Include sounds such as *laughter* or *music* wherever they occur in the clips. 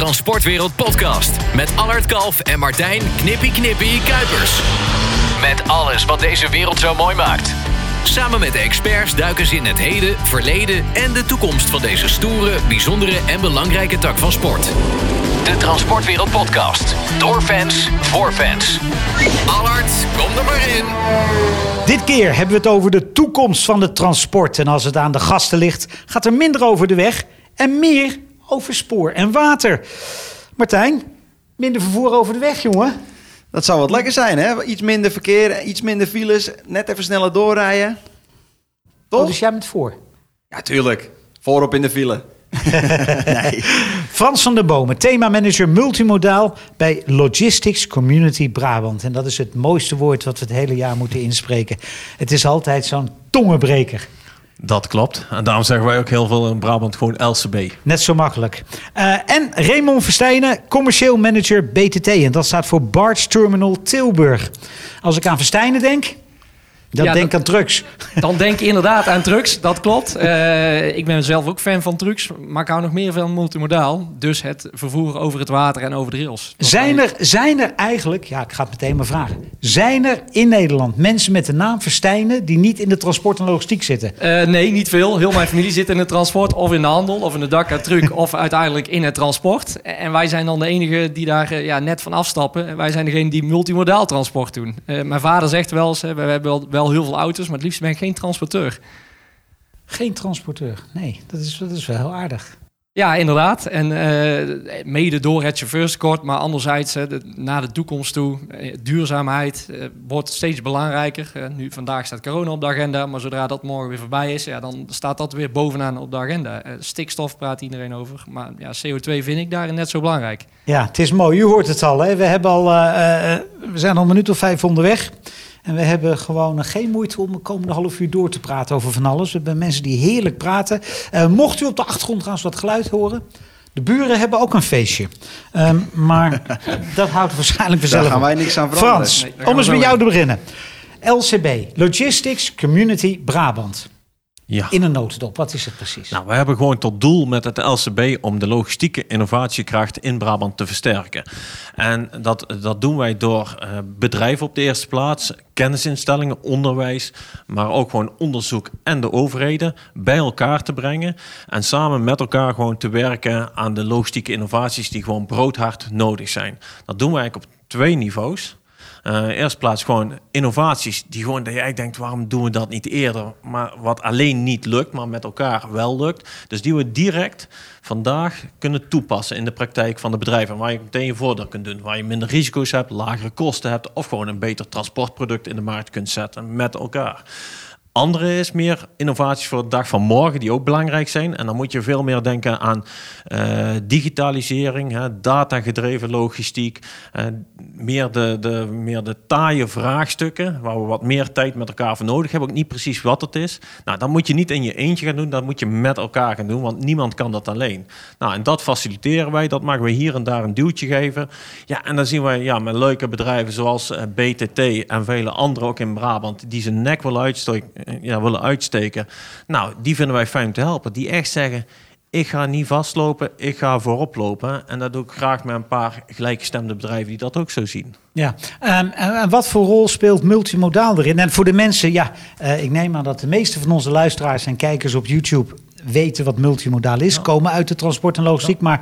Transportwereld Podcast. Met Allard Kalf en Martijn Knippie Knippie Kuipers. Met alles wat deze wereld zo mooi maakt. Samen met de experts duiken ze in het heden, verleden en de toekomst van deze stoere, bijzondere en belangrijke tak van sport. De Transportwereld Podcast. Door fans, voor fans. Allard, kom er maar in. Dit keer hebben we het over de toekomst van het transport. En als het aan de gasten ligt, gaat er minder over de weg en meer over spoor en water. Martijn, minder vervoer over de weg, jongen. Dat zou wat lekker zijn, hè? Iets minder verkeer, iets minder files, net even sneller doorrijden. Toch? Oh, dus jij bent voor. Ja, tuurlijk. Voorop in de file. *laughs* nee. Frans van der Bomen, themamanager multimodaal bij Logistics Community Brabant. En dat is het mooiste woord wat we het hele jaar moeten inspreken. Het is altijd zo'n tongenbreker. Dat klopt. En daarom zeggen wij ook heel veel in Brabant gewoon LCB. Net zo makkelijk. Uh, en Raymond Verstijnen, commercieel manager BTT. En dat staat voor Barge Terminal Tilburg. Als ik aan Verstijnen denk, dan Ja, denk dat- aan trucks. Dan denk je *laughs* inderdaad aan trucks, dat klopt. Eh, ik ben zelf ook fan van trucks, maar ik hou nog meer van multimodaal. Dus het vervoer over het water en over de rails. Zijn er, zijn er eigenlijk, ja, ik ga het meteen maar vragen. Zijn er in Nederland mensen met de naam Verstijnen die niet in de transport en logistiek zitten? Eh, nee, niet veel. Heel mijn familie zit in het transport, of in de handel, of in de dak en truck, of uiteindelijk in het transport. En wij zijn dan de enige die daar eh, ja, net van afstappen. En Wij zijn degene die multimodaal transport doen. Mijn vader zegt wel eens, hè, we hebben wel, wel heel veel auto's, maar het liefst ben ik geen transporteur. Geen transporteur. Nee, dat is, dat is wel heel aardig. Ja, inderdaad. En eh, mede door het chauffeurstekort, maar anderzijds eh, de- naar de toekomst toe. eh, duurzaamheid eh, wordt steeds belangrijker. Nu vandaag staat corona op de agenda, maar zodra dat morgen weer voorbij is, ja, dan staat dat weer bovenaan op de agenda. Stikstof praat iedereen over, maar ja, CO2 vind ik daarin net zo belangrijk. Ja, het is mooi. U hoort het al. Hè? We, hebben al we zijn al een minuut of vijf onderweg. En we hebben gewoon geen moeite om de komende half uur door te praten over van alles. We hebben mensen die heerlijk praten. Eh, mocht u op de achtergrond trouwens wat geluid horen. De buren hebben ook een feestje. Ehm, maar *laughs* dat houdt waarschijnlijk vanzelf Daar gaan wij niks aan veranderen. Frans, Nee, om eens met jou te beginnen. LCB, Logistics Community Brabant. Ja. In een notendop, wat is het precies? Nou, we hebben gewoon tot doel met het LCB om de logistieke innovatiekracht in Brabant te versterken. En dat, dat doen wij door eh, bedrijven op de eerste plaats, kennisinstellingen, onderwijs, maar ook gewoon onderzoek en de overheden bij elkaar te brengen. En samen met elkaar gewoon te werken aan de logistieke innovaties die gewoon broodhard nodig zijn. Dat doen we eigenlijk op twee niveaus. Eh eerst plaats gewoon innovaties die gewoon dat jij denkt, waarom doen we dat niet eerder? Maar wat alleen niet lukt, maar met elkaar wel lukt. Dus die we direct vandaag kunnen toepassen in de praktijk van de bedrijven. Waar je meteen je voordeel kunt doen. Waar je minder risico's hebt, lagere kosten hebt of gewoon een beter transportproduct in de markt kunt zetten met elkaar. Andere is meer innovaties voor de dag van morgen, die ook belangrijk zijn. En dan moet je veel meer denken aan eh, digitalisering, datagedreven logistiek. eh, meer, de, de, meer de taaie vraagstukken, waar we wat meer tijd met elkaar voor nodig hebben. Ook niet precies wat het is. Nou, dat moet je niet in je eentje gaan doen, dat moet je met elkaar gaan doen, want niemand kan dat alleen. Nou, en dat faciliteren wij, dat maken we hier en daar een duwtje geven. Ja, en dan zien wij ja, met leuke bedrijven zoals eh, BTT en vele andere ook in Brabant, die zijn nek willen uitsteken, ja, willen uitsteken. Nou, die vinden wij fijn te helpen. Die echt zeggen, ik ga niet vastlopen, ik ga voorop lopen. En dat doe ik graag met een paar gelijkgestemde bedrijven die dat ook zo zien. Ja, Ehm, en, en wat voor rol speelt multimodaal erin? En voor de mensen, ja, eh, ik neem aan dat de meeste van onze luisteraars en kijkers op YouTube weten wat multimodaal is, komen uit de transport en logistiek. Maar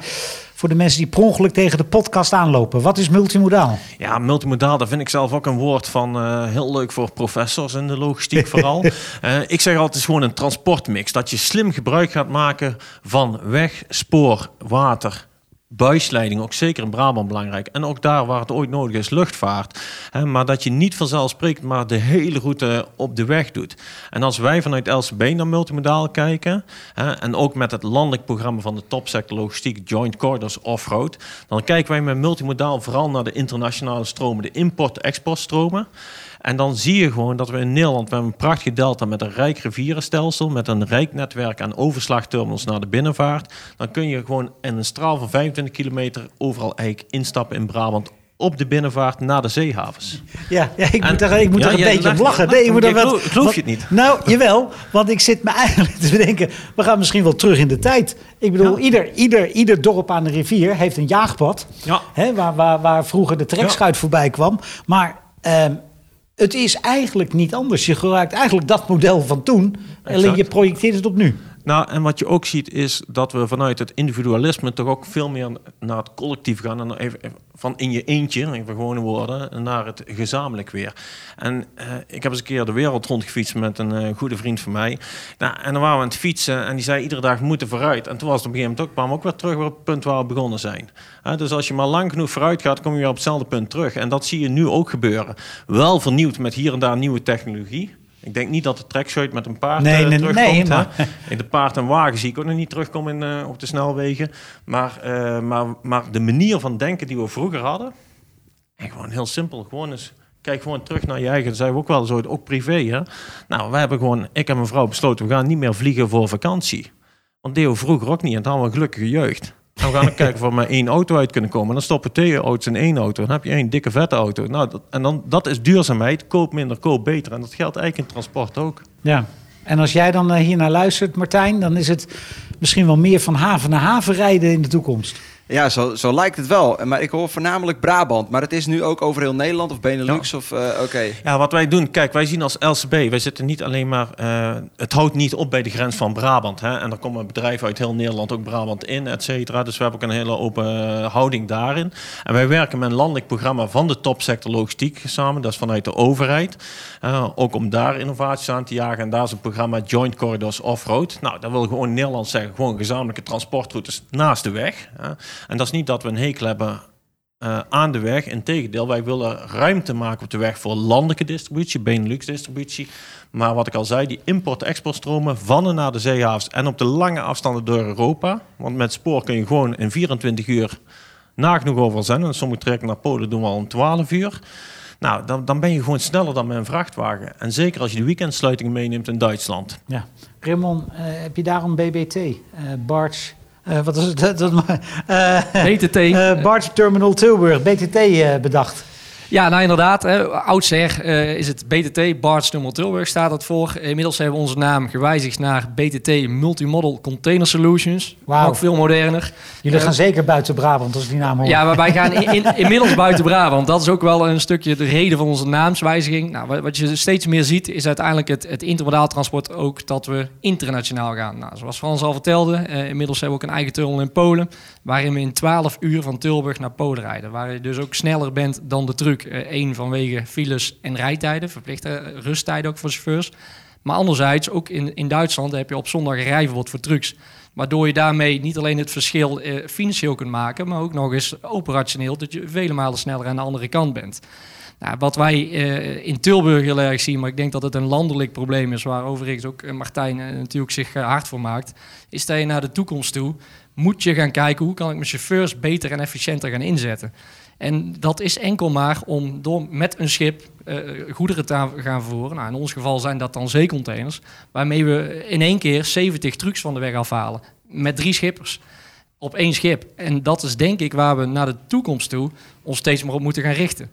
voor de mensen die per ongeluk tegen de podcast aanlopen, wat is multimodaal? Ja, multimodaal, dat vind ik zelf ook een woord van eh, heel leuk voor professors in de logistiek *laughs* vooral. Eh, ik zeg altijd, het is gewoon een transportmix. Dat je slim gebruik gaat maken van weg, spoor, water, buisleiding, ook zeker in Brabant belangrijk. En ook daar waar het ooit nodig is, luchtvaart. Maar dat je niet vanzelfsprekend maar de hele route op de weg doet. En als wij vanuit LCB naar multimodaal kijken, en ook met het landelijk programma van de topsector logistiek Joint Corridors Offroad, dan kijken wij met multimodaal vooral naar de internationale stromen, de import-exportstromen. En dan zie je gewoon dat we in Nederland, we hebben een prachtige delta met een rijk rivierenstelsel, met een rijk netwerk aan overslagterminals naar de binnenvaart. Dan kun je gewoon in een straal van 25 kilometer overal eigenlijk instappen in Brabant op de binnenvaart naar de zeehavens. Ja, ja ik En- moet er, ik moet Ja, er een beetje om lacht- lachen. Nee, ik moet er wel, geloof- je het niet. Nou, jawel. Want ik zit me eigenlijk te bedenken... we gaan misschien wel terug in de tijd. Ik bedoel, ieder, ieder, ieder dorp aan de rivier heeft een jaagpad... Ja. Hè, waar, waar, waar vroeger de trekschuit voorbij kwam. Maar ehm, het is eigenlijk niet anders. Je gebruikt eigenlijk dat model van toen... alleen je projecteert het op nu. Nou, en wat je ook ziet is dat we vanuit het individualisme toch ook veel meer naar het collectief gaan. En van in je eentje, even gewone woorden, naar het gezamenlijk weer. En eh, ik heb eens een keer de wereld rondgefietst met een eh, goede vriend van mij. Nou, en dan waren we aan het fietsen en die zei iedere dag moeten vooruit. En toen was het op een gegeven moment ook, kwamen we ook weer terug op het punt waar we begonnen zijn. Dus als je maar lang genoeg vooruit gaat, kom je weer op hetzelfde punt terug. En dat zie je nu ook gebeuren. Wel vernieuwd met hier en daar nieuwe technologie. Ik denk niet dat de trekschuit met een paard Nee, eh, nee, terugkomt. nee, maar- In de paard en wagen zie ik ook nog niet terugkomen in, eh, op de snelwegen. Maar, eh, maar, maar de manier van denken die we vroeger hadden... En gewoon heel simpel. Gewoon eens, kijk gewoon terug naar je eigen... Dat zijn we ook wel zo, ook privé. Hè? Nou, wij hebben gewoon... Ik en mijn vrouw besloten, we gaan niet meer vliegen voor vakantie. Want we vroeger ook niet. En dan hadden we een gelukkige jeugd. En we gaan *laughs* kijken of we met één auto uit kunnen komen. En dan stoppen twee auto's in één auto. Dan heb je één dikke vette auto. Nou, dat, en dan, dat is duurzaamheid. Koop minder, koop beter. En dat geldt eigenlijk in transport ook. Ja. En als jij dan eh, hier naar luistert, Martijn... dan is het misschien wel meer van haven naar haven rijden in de toekomst. Ja, zo, zo lijkt het wel. Maar ik hoor voornamelijk Brabant. Maar het is nu ook over heel Nederland of Benelux of... eh, Oké. Ja, wat wij doen, kijk, wij zien als LCB, wij zitten niet alleen maar, eh, het houdt niet op bij de grens van Brabant. Hè? En er komen bedrijven uit heel Nederland, ook Brabant in, et cetera. Dus we hebben ook een hele open eh, houding daarin. En wij werken met een landelijk programma van de topsector logistiek samen, dat is vanuit de overheid. Ook om daar innovaties aan te jagen. En daar is een programma Joint Corridors Offroad. Nou, dat wil gewoon Nederland zeggen, gewoon gezamenlijke transportroutes naast de weg. hè. En dat is niet dat we een hekel hebben eh, aan de weg. Integendeel, wij willen ruimte maken op de weg voor landelijke distributie, Benelux distributie. Maar wat ik al zei, die import-exportstromen van en naar de zeehavens en op de lange afstanden door Europa. Want met spoor kun je gewoon in 24 uur nagenoeg overal zijn. En sommige trekken naar Polen doen we al om 12 uur. Nou, dan, dan ben je gewoon sneller dan met een vrachtwagen. En zeker als je de weekendsluitingen meeneemt in Duitsland. Ja. Raymond, eh, heb je daarom BBT? eh Barge... eh, wat is het? *laughs* Dat, dat, eh, BTT. eh, Barge Terminal Tilburg, BTT bedacht. Ja, nou inderdaad. Hè, oudsher eh, is het BTT, Barts Terminal Tilburg staat dat voor. Inmiddels hebben we onze naam gewijzigd naar BTT Multimodal Container Solutions. Wauw. Ook veel moderner. Jullie Eh, gaan zeker buiten Brabant als die naam hoor. Ja, maar wij gaan in, in- *laughs* inmiddels buiten Brabant. Dat is ook wel een stukje de reden van onze naamswijziging. Nou, wat, wat je steeds meer ziet, is uiteindelijk het, het intermodaal transport ook dat we internationaal gaan. Nou, zoals Frans al vertelde, eh, inmiddels hebben we ook een eigen tunnel in Polen, waarin we in 12 uur van Tilburg naar Polen rijden. Waar je dus ook sneller bent dan de truck. Eén vanwege files en rijtijden, verplichte eh, rusttijden ook voor chauffeurs. Maar anderzijds, ook in, in Duitsland heb je op zondag een rijverbod voor trucks. Waardoor je daarmee niet alleen het verschil eh, financieel kunt maken, maar ook nog eens operationeel, dat je vele malen sneller aan de andere kant bent. Nou, wat wij eh, in Tilburg heel erg zien, maar ik denk dat het een landelijk probleem is, waar overigens ook eh, Martijn eh, natuurlijk zich eh, hard voor maakt, is dat je naar de toekomst toe moet je gaan kijken hoe kan ik mijn chauffeurs beter en efficiënter gaan inzetten. En dat is enkel maar om door met een schip eh, goederen te gaan vervoeren. Nou, in ons geval zijn dat dan zeecontainers, waarmee we in één keer 70 trucks van de weg afhalen. Met drie schippers op één schip. En dat is denk ik waar we naar de toekomst toe ons steeds meer op moeten gaan richten.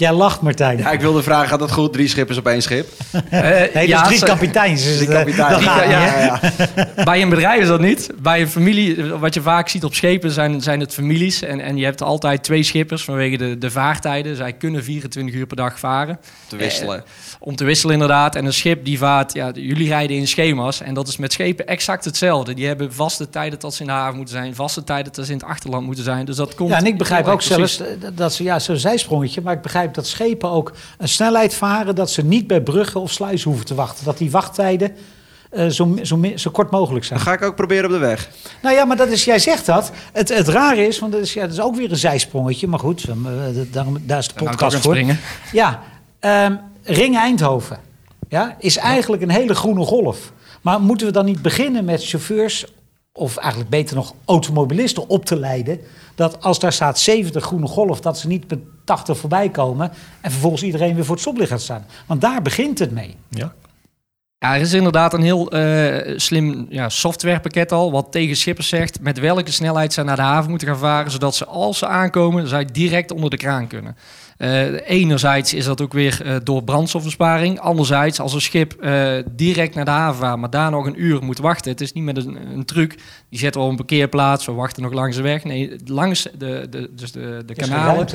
Jij lacht, Martijn. Ja, ik wilde vragen, gaat dat goed? Drie schippers op één schip? Eh, nee, ja, dus drie kapiteins. Dus Drie het, eh, kapiteins. dat gaat Ja. Bij een bedrijf is dat niet. Bij een familie, wat je vaak ziet op schepen, zijn, zijn het families. En, en je hebt altijd twee schippers vanwege de, de vaartijden. Zij kunnen 24 uur per dag varen. Te wisselen. Om te wisselen inderdaad. En een schip die vaart, ja, jullie rijden in schema's. En dat is met schepen exact hetzelfde. Die hebben vaste tijden dat ze in de haven moeten zijn. Vaste tijden dat ze in het achterland moeten zijn. Dus dat komt... Ja, en ik begrijp ook zelfs eh, dat ze, ja, zo'n zijsprongetje, maar ik begrijp dat schepen ook een snelheid varen dat ze niet bij bruggen of sluizen hoeven te wachten. Dat die wachttijden eh, zo, zo, zo kort mogelijk zijn. Dat ga ik ook proberen op de weg. Nou ja, maar dat is, jij zegt dat. Het, het rare is, want dat is, ja, dat is ook weer een zijsprongetje, maar goed, daarom, daar is de podcast voor. springen. Ja, ehm, Ring Eindhoven ja, is eigenlijk een hele groene golf. Maar moeten we dan niet beginnen met chauffeurs, of eigenlijk beter nog automobilisten op te leiden, dat als daar staat 70 groene golf, dat ze niet met 80 voorbij komen en vervolgens iedereen weer voor het stoplicht gaat staan. Want daar begint het mee. Ja. Ja, er is inderdaad een heel uh, slim ja, softwarepakket al, wat tegen schippers zegt met welke snelheid ze naar de haven moeten gaan varen, zodat ze als ze aankomen, zij direct onder de kraan kunnen. Uh, enerzijds is dat ook weer uh, door brandstofbesparing. Anderzijds, als een schip uh, direct naar de haven vaart, maar daar nog een uur moet wachten. Het is niet met een, een truc. Die zetten we op een parkeerplaats, we wachten nog langs de weg. Nee, langs de, de, dus de, de kanalen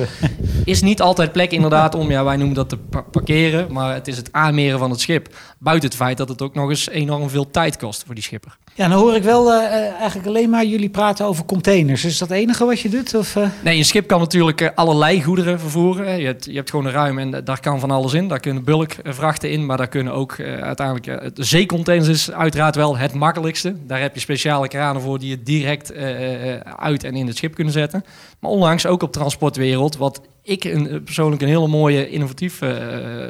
is niet altijd plek inderdaad om, ja, wij noemen dat te parkeren. Maar het is het aanmeren van het schip. Buiten het feit dat het ook nog eens enorm veel tijd kost voor die schipper. Ja, dan hoor ik wel uh, eigenlijk alleen maar jullie praten over containers. Is dat het enige wat je doet? Of, uh... Nee, een schip kan natuurlijk allerlei goederen vervoeren. Je hebt, je hebt gewoon een ruim en daar kan van alles in. Daar kunnen bulkvrachten in, maar daar kunnen ook uiteindelijk... de zeecontainers is uiteraard wel het makkelijkste. Daar heb je speciale kranen voor die je direct uit en in het schip kunnen zetten. Maar onlangs ook op transportwereld, wat ik een, persoonlijk een hele mooie innovatief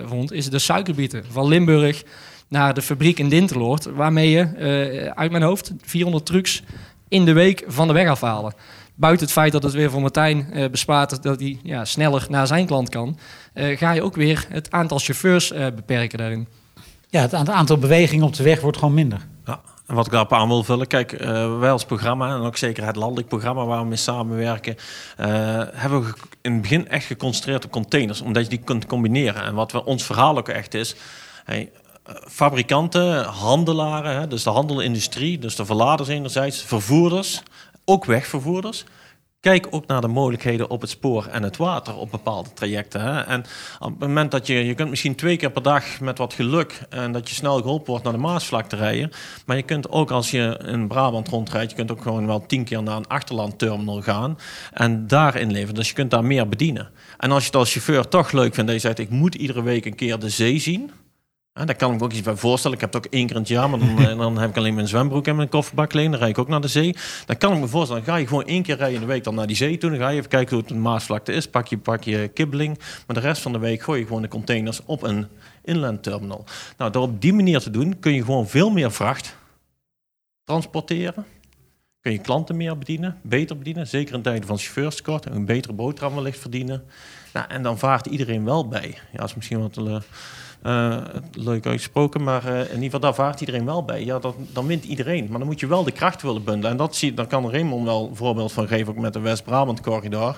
vond... is de suikerbieten van Limburg naar de fabriek in Dinterloord, waarmee je uh, uit mijn hoofd 400 trucks in de week van de weg afhalen. Buiten het feit dat het weer voor Martijn uh, bespaart dat hij ja, sneller naar zijn klant kan, uh, ga je ook weer het aantal chauffeurs beperken daarin. Ja, het aantal bewegingen op de weg wordt gewoon minder. Ja. En wat ik daarop aan wil vullen, kijk, uh, wij als programma en ook zeker het landelijk programma waar we mee samenwerken, uh, hebben we in het begin echt geconcentreerd op containers, omdat je die kunt combineren. En wat we, ons verhaal ook echt is, hey, fabrikanten, handelaren, hè, dus de handelindustrie, dus de verladers enerzijds, vervoerders, ook wegvervoerders. Kijk ook naar de mogelijkheden op het spoor en het water op bepaalde trajecten. Hè. En op het moment dat je, je kunt misschien twee keer per dag met wat geluk en dat je snel geholpen wordt naar de Maasvlakte rijden. Maar je kunt ook als je in Brabant rondrijdt, je kunt ook gewoon wel tien keer naar een achterlandterminal gaan en daar inleveren. Dus je kunt daar meer bedienen. En als je het als chauffeur toch leuk vindt en je zegt ik moet iedere week een keer de zee zien daar kan ik me ook iets bij voorstellen. Ik heb het ook één keer in het jaar, maar dan, *laughs* eh, dan heb ik alleen mijn zwembroek en mijn kofferbak alleen. Dan rijd ik ook naar de zee. Dan kan ik me voorstellen, dan ga je gewoon één keer rijden in de week dan naar die zee toe. Dan ga je even kijken hoe het een Maasvlakte is. Pak je, pak je kibbeling. Maar de rest van de week gooi je gewoon de containers op een inland terminal. Nou, door op die manier te doen, kun je gewoon veel meer vracht transporteren. Kun je klanten meer bedienen, beter bedienen. Zeker in tijden van chauffeurstekort. Een betere boterham wellicht verdienen. Nou, en dan vaart iedereen wel bij. Ja, dat is misschien wat... Uh, uh, leuk uitgesproken, maar uh, in ieder geval daar vaart iedereen wel bij. Ja, dat, dan wint iedereen. Maar dan moet je wel de kracht willen bundelen. En dat zie, daar kan Raymond wel een voorbeeld van geven, ook met de West-Brabant corridor.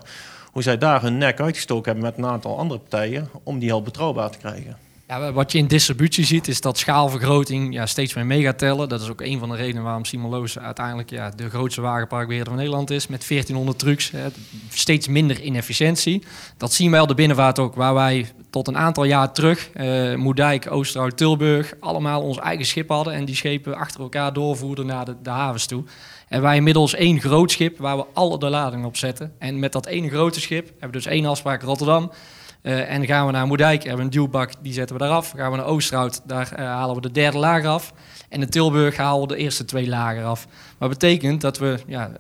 Hoe zij daar hun nek uitgestoken hebben met een aantal andere partijen om die heel betrouwbaar te krijgen. Ja, wat je in distributie ziet, is dat schaalvergroting ja, steeds meer mee gaat tellen. Dat is ook een van de redenen waarom Simon Loos uiteindelijk ja, de grootste wagenparkbeheerder van Nederland is. Met 1400 trucks, hè, steeds minder inefficiëntie. Dat zien wij al de binnenvaart ook, waar wij tot een aantal jaar terug, uh, Moerdijk, Oosterhout, Tilburg, allemaal ons eigen schip hadden. En die schepen achter elkaar doorvoerden naar de, de havens toe. En wij inmiddels één groot schip waar we alle de ladingen op zetten. En met dat ene grote schip hebben we dus één afspraak Rotterdam. Uh, en gaan we naar Moerdijk, hebben we een duwbak, die zetten we daar af. Gaan we naar Oosterhout, daar uh, halen we de derde lager af. En in Tilburg halen we de eerste twee lager af. Maar betekent dat we ja,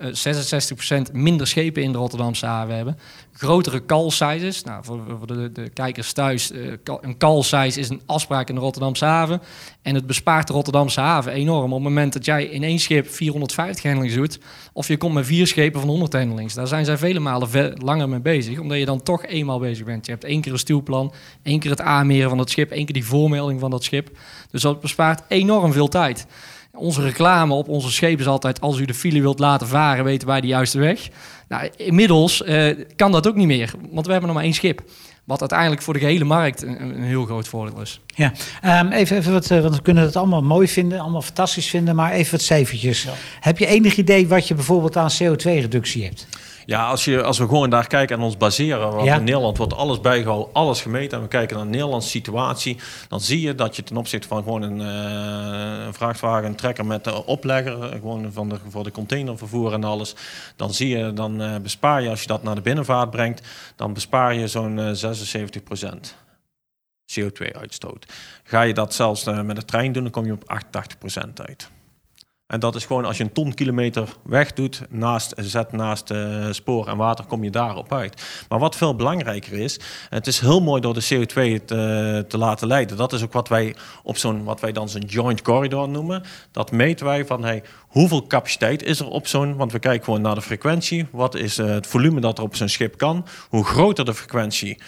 66% minder schepen in de Rotterdamse haven hebben grotere call sizes. Nou, voor, de, de, kijkers thuis, uh, een call size is een afspraak in de Rotterdamse haven. En het bespaart de Rotterdamse haven enorm. Op het moment dat jij in één schip 450 handlings doet, of je komt met vier schepen van 100 handlings, daar zijn zij vele malen langer mee bezig, omdat je dan toch eenmaal bezig bent. Je hebt één keer een stuwplan, één keer het aanmeren van het schip, één keer die voormelding van dat schip. Dus dat bespaart enorm veel tijd. Onze reclame op onze schepen is altijd: als u de file wilt laten varen, weten wij de juiste weg. Nou, inmiddels uh, kan dat ook niet meer, want we hebben nog maar één schip. Wat uiteindelijk voor de gehele markt een, een heel groot voordeel is. Ja, um, even, even wat, uh, want we kunnen het allemaal mooi vinden, allemaal fantastisch vinden, maar even wat cijfertjes. Ja. Heb je enig idee wat je bijvoorbeeld aan CO2-reductie hebt? Ja, als, je, als we gewoon daar kijken en ons baseren, want in Nederland wordt alles bijgehouden, alles gemeten, en we kijken naar de Nederlandse situatie, dan zie je dat je ten opzichte van gewoon een, uh, een vrachtwagen, een trekker met de oplegger, eh, gewoon van de, voor de containervervoer en alles, dan zie je, dan uh, bespaar je, als je dat naar de binnenvaart brengt, dan bespaar je zo'n uh, 76% CO2-uitstoot. Ga je dat zelfs met de trein doen, dan kom je op 88% uit. En dat is gewoon als je een ton kilometer weg doet, naast, zet naast uh, spoor en water, kom je daarop uit. Maar wat veel belangrijker is, het is heel mooi door de CO2 te, te laten leiden. Dat is ook wat wij op zo'n, wat wij dan zo'n joint corridor noemen. Dat meten wij van hey, hoeveel capaciteit is er op zo'n, want we kijken gewoon naar de frequentie. Wat is het volume dat er op zo'n schip kan? Hoe groter de frequentie?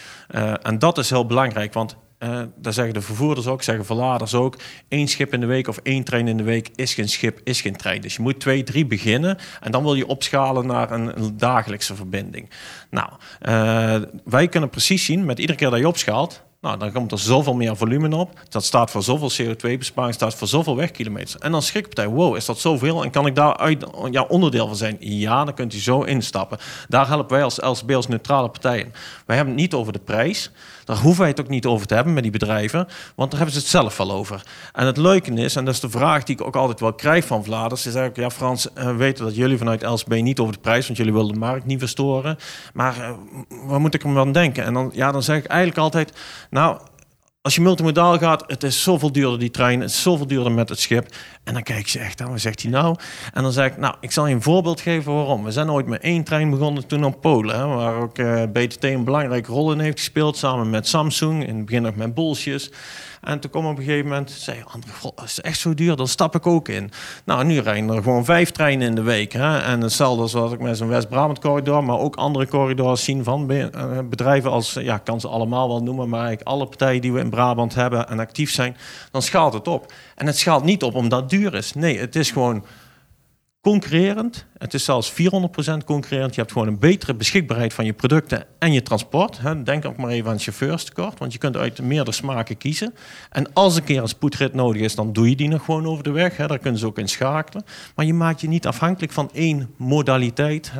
En dat is heel belangrijk, want Uh, daar zeggen de vervoerders ook, zeggen verladers ook. één schip in de week of één trein in de week is geen schip, is geen trein. Dus je moet twee, drie beginnen. En dan wil je opschalen naar een, dagelijkse verbinding. Nou, uh, wij kunnen precies zien, met iedere keer dat je opschaalt, nou, dan komt er zoveel meer volume op. Dat staat voor zoveel CO2-besparing, staat voor zoveel wegkilometers. En dan schrikt partij, wow, is dat zoveel? En kan ik daar uit, ja, onderdeel van zijn? Ja, dan kunt u zo instappen. Daar helpen wij als LCB als neutrale partijen. Wij hebben het niet over de prijs. Daar hoeven wij het ook niet over te hebben met die bedrijven, want daar hebben ze het zelf wel over. En het leuke is, en dat is de vraag die ik ook altijd wel krijg van Vladers, is eigenlijk, ja Frans, we eh, weten dat jullie vanuit LSB niet over de prijs, want jullie willen de markt niet verstoren, maar uh, waar moet ik hem aan denken? En dan, ja, dan zeg ik eigenlijk altijd, nou, als je multimodaal gaat, het is zoveel duurder die trein, het is zoveel duurder met het schip. En dan kijk je echt aan, wat zegt hij nou? En dan zeg ik, nou, ik zal je een voorbeeld geven waarom. We zijn ooit met één trein begonnen toen op Polen, waar ook eh, BTT een belangrijke rol in heeft gespeeld, samen met Samsung, in het begin nog met Bolsjes. En toen kwam op een gegeven moment, zei André, god, is echt zo duur, dan stap ik ook in. Nou, nu rijden er gewoon vijf treinen in de week. Hè? En hetzelfde zoals ik met zo'n West-Brabant corridor, maar ook andere corridors zien van eh, bedrijven als, ja, kan ze allemaal wel noemen, maar eigenlijk alle partijen die we in Brabant hebben en actief zijn, dan schaalt het op. En het schaalt niet op omdat het duur is. Nee, het is gewoon concurrerend. Het is zelfs 400% concurrerend. Je hebt gewoon een betere beschikbaarheid van je producten en je transport. Denk ook maar even aan chauffeurstekort, want je kunt uit meerdere smaken kiezen. En als een keer een spoedrit nodig is, dan doe je die nog gewoon over de weg. Daar kunnen ze ook in schakelen. Maar je maakt je niet afhankelijk van één modaliteit.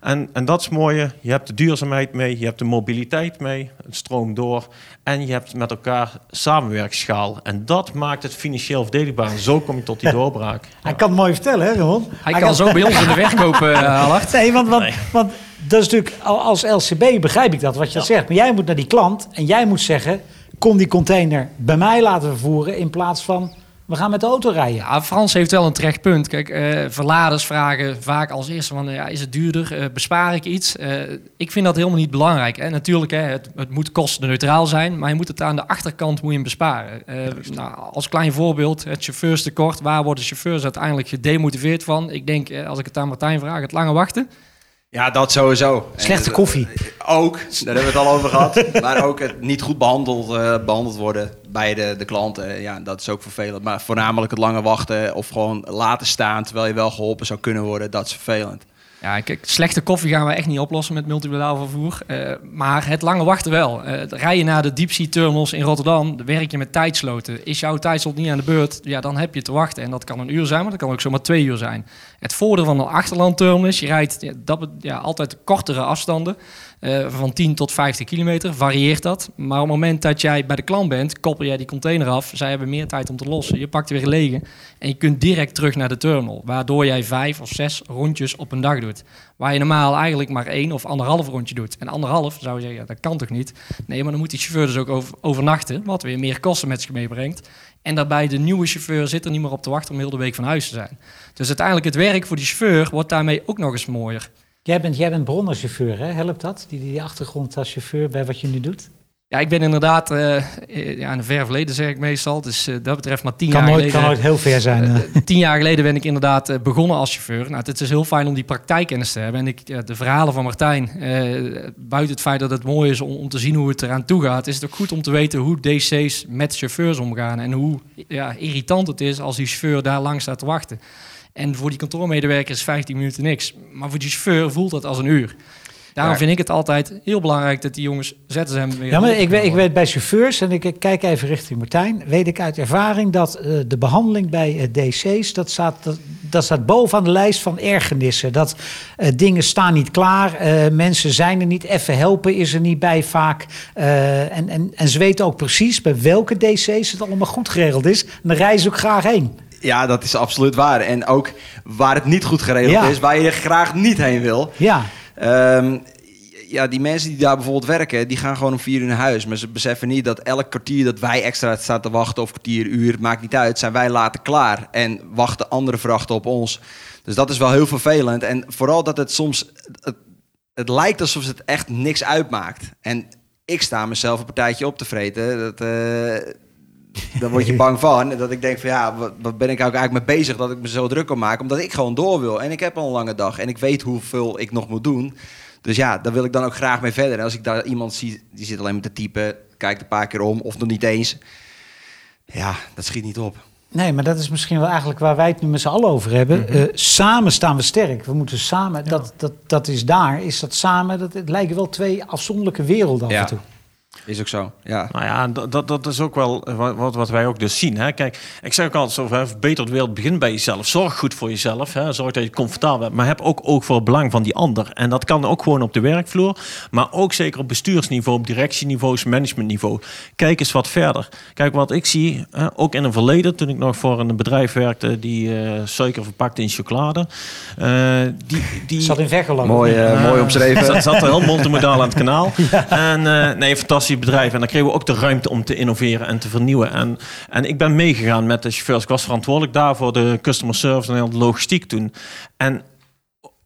En, en dat is mooie. Je hebt de duurzaamheid mee, je hebt de mobiliteit mee, het stroomt door. En je hebt met elkaar samenwerksschaal. En dat maakt het financieel verdedigbaar. En zo kom je tot die *laughs* doorbraak. Hij kan het mooi vertellen, hè, Ron? Hij, kan, zo bij ons in de weg kopen, uh, Nee, want, want, want dat is natuurlijk, als LCB begrijp ik dat, wat je zegt. Maar jij moet naar die klant en jij moet zeggen... kom die container bij mij laten vervoeren... in plaats van we gaan met de auto rijden. Ja, Frans heeft wel een terecht punt. Kijk, uh, verladers vragen vaak als eerste van, ja, is het duurder? Uh, bespaar ik iets? Uh, ik vind dat helemaal niet belangrijk. Hè. Natuurlijk, hè, het, het moet kostenneutraal zijn, maar je moet het aan de achterkant moet je besparen. nou, als klein voorbeeld, het chauffeurstekort. Waar worden chauffeurs uiteindelijk gedemotiveerd van? Ik denk, als ik het aan Martijn vraag, het lange wachten. Ja, dat sowieso. Slechte koffie. ook, daar hebben we het al over gehad. *laughs* maar ook het niet goed behandeld, uh, behandeld worden bij de, de klanten. Ja, dat is ook vervelend. Maar voornamelijk het lange wachten of gewoon laten staan terwijl je wel geholpen zou kunnen worden, dat is vervelend. Ja, kijk, slechte koffie gaan we echt niet oplossen met multimodaal vervoer. Uh, maar het lange wachten wel. Rij je naar de deep-sea terminals in Rotterdam, werk je met tijdsloten. Is jouw tijdslot niet aan de beurt, ja, dan heb je te wachten. En dat kan een uur zijn, maar dat kan ook zomaar twee uur zijn. Het voordeel van een achterlandterminal is, je rijdt ja, dat, ja, altijd kortere afstanden. Uh, van 10 tot 50 kilometer, varieert dat. Maar op het moment dat jij bij de klant bent, koppel jij die container af. Zij hebben meer tijd om te lossen. Je pakt weer gelegen en je kunt direct terug naar de terminal. Waardoor jij vijf of zes rondjes op een dag doet. Waar je normaal eigenlijk maar één of anderhalf rondje doet. En anderhalf zou je zeggen, ja, dat kan toch niet? Nee, maar dan moet die chauffeur dus ook over, overnachten. Wat weer meer kosten met zich meebrengt. En daarbij de nieuwe chauffeur zit er niet meer op te wachten om heel de week van huis te zijn. Dus uiteindelijk het werk voor die chauffeur wordt daarmee ook nog eens mooier. Jij bent, jij bent bronnenchauffeur, hè? Helpt dat? Die, die achtergrond als chauffeur bij wat je nu doet? Ja, ik ben inderdaad uh, ja, in een ver verleden, zeg ik meestal. Dus uh, dat betreft maar tien kan jaar nooit, geleden. Kan nooit heel ver zijn. Uh, tien jaar geleden ben ik inderdaad begonnen als chauffeur. Nou, het is heel fijn om die praktijkkennis te hebben. En ik, de verhalen van Martijn, buiten het feit dat het mooi is om, om, te zien hoe het eraan toe gaat... is het ook goed om te weten hoe DC's met chauffeurs omgaan. En hoe ja, irritant het is als die chauffeur daar lang staat te wachten. En voor die kantoormedewerker is 15 minuten niks. Maar voor die chauffeur voelt dat als een uur. Daarom vind ik het altijd heel belangrijk dat die jongens ZSM weer... Ja, maar ik weet, ik weet bij chauffeurs, en ik kijk even richting Martijn... weet ik uit ervaring dat uh, de behandeling bij uh, DC's... Dat staat, dat, dat staat bovenaan de lijst van ergernissen. Dat uh, dingen staan niet klaar, mensen zijn er niet... even helpen is er niet bij vaak. en, en, en ze weten ook precies bij welke DC's het allemaal goed geregeld is. En daar reizen ze ook graag heen. Ja, dat is absoluut waar. En ook waar het niet goed geregeld is, waar je graag niet heen wil. Ja. Um, ja, die mensen die daar bijvoorbeeld werken, die gaan gewoon om vier uur naar huis. Maar ze beseffen niet dat elk kwartier dat wij extra staan te wachten, of kwartier, uur, maakt niet uit, zijn wij later klaar. En wachten andere vrachten op ons. Dus dat is wel heel vervelend. En vooral dat het soms, het, het lijkt alsof het echt niks uitmaakt. En ik sta mezelf een partijtje op te vreten. Dat, uh, dan word je bang van. Dat ik denk van ja, wat, wat, ben ik eigenlijk mee bezig dat ik me zo druk kan maken. Omdat ik gewoon door wil. En ik heb al een lange dag. En ik weet hoeveel ik nog moet doen. Dus ja, daar wil ik dan ook graag mee verder. En als ik daar iemand zie, die zit alleen maar te typen. kijkt een paar keer om of nog niet eens. Ja, dat schiet niet op. Nee, maar dat is misschien wel eigenlijk waar wij het nu met z'n allen over hebben. Mhm. Eh, samen staan we sterk. We moeten samen, dat, dat, dat is daar, is dat samen, dat, het lijken wel twee afzonderlijke werelden af Ja. en toe. Is ook zo, ja. Nou ja, dat, dat, dat is ook wel eh, wat, wat- wij ook dus zien. Hè. Kijk, ik zeg ook altijd zo, hè, beter de wereld begint bij jezelf. Zorg goed voor jezelf. Hè. Zorg dat je comfortabel bent. Maar heb ook oog voor het belang van die ander. En dat kan ook gewoon op de werkvloer. Maar ook zeker op bestuursniveau, op directieniveaus, managementniveau. Kijk eens wat verder. Kijk, wat ik zie, hè, ook in een verleden... toen ik nog voor een bedrijf werkte die eh, suiker verpakte in chocolade. eh, die, die, Zat in Veghel. Mooi, mooi omschreven. *laughs* zat, zat er heel multimodaal aan het kanaal. *laughs* En eh, nee, fantastisch bedrijf. En dan kregen we ook de ruimte om te innoveren en te vernieuwen. En, en ik ben meegegaan met de chauffeurs. Ik was verantwoordelijk daar voor de customer service en de logistiek toen. En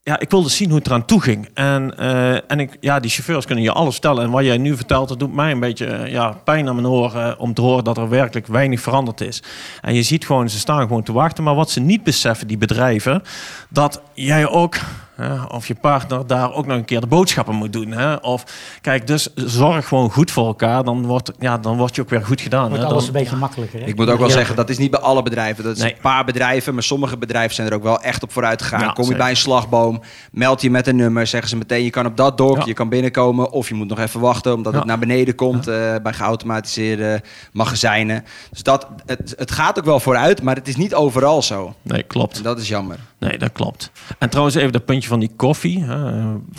ja, ik wilde zien hoe het eraan toe ging. En, eh, en ik, ja, die chauffeurs kunnen je alles vertellen. En wat jij nu vertelt, dat doet mij een beetje eh, ja, pijn aan mijn oren... om te horen dat er werkelijk weinig veranderd is. En je ziet gewoon, ze staan gewoon te wachten. Maar wat ze niet beseffen, die bedrijven... dat jij ook, hè, of je partner, daar ook nog een keer de boodschappen moet doen. Hè? Of, kijk, dus zorg gewoon goed voor elkaar. Dan wordt, ja, dan wordt je ook weer goed gedaan. Wordt hè. alles Dan- een beetje makkelijker. Hè? Ik moet ook wel Ja. zeggen, dat is niet bij alle bedrijven. Dat is Nee. een paar bedrijven, maar sommige bedrijven zijn er ook wel echt op vooruit gegaan. Ja, Kom je zeker. bij een slagboom, meld je met een nummer, zeggen ze meteen je kan op dat dok, Ja. je kan binnenkomen of je moet nog even wachten omdat Ja. het naar beneden komt eh, bij geautomatiseerde magazijnen. Dus dat, het, het gaat ook wel vooruit, maar het is niet overal zo. Nee, klopt. En dat is jammer. Nee, dat klopt. En trouwens even dat puntje van die koffie. hè.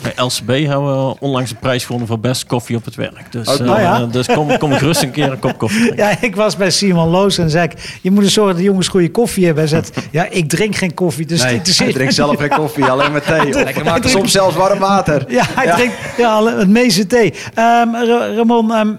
Bij LCB hebben we onlangs een prijs gewonnen voor best koffie op het werk. Dus, Ook eh? Oh ja? *laughs* dus kom, kom gerust een keer een kop koffie drinken. Ja, ik was bij Simon Loos en zei ik, je moet er zorgen dat de jongens goede koffie hebben. Hij zei, *laughs* ja, ik drink geen koffie, dus Nee, interesseert drinkt zelf geen koffie, alleen maar thee. *laughs* Lekker makkelijk. Soms zelfs warm water. Ja, hij drinkt ja, het meeste thee. Ehm, Ra- Ramon, ehm,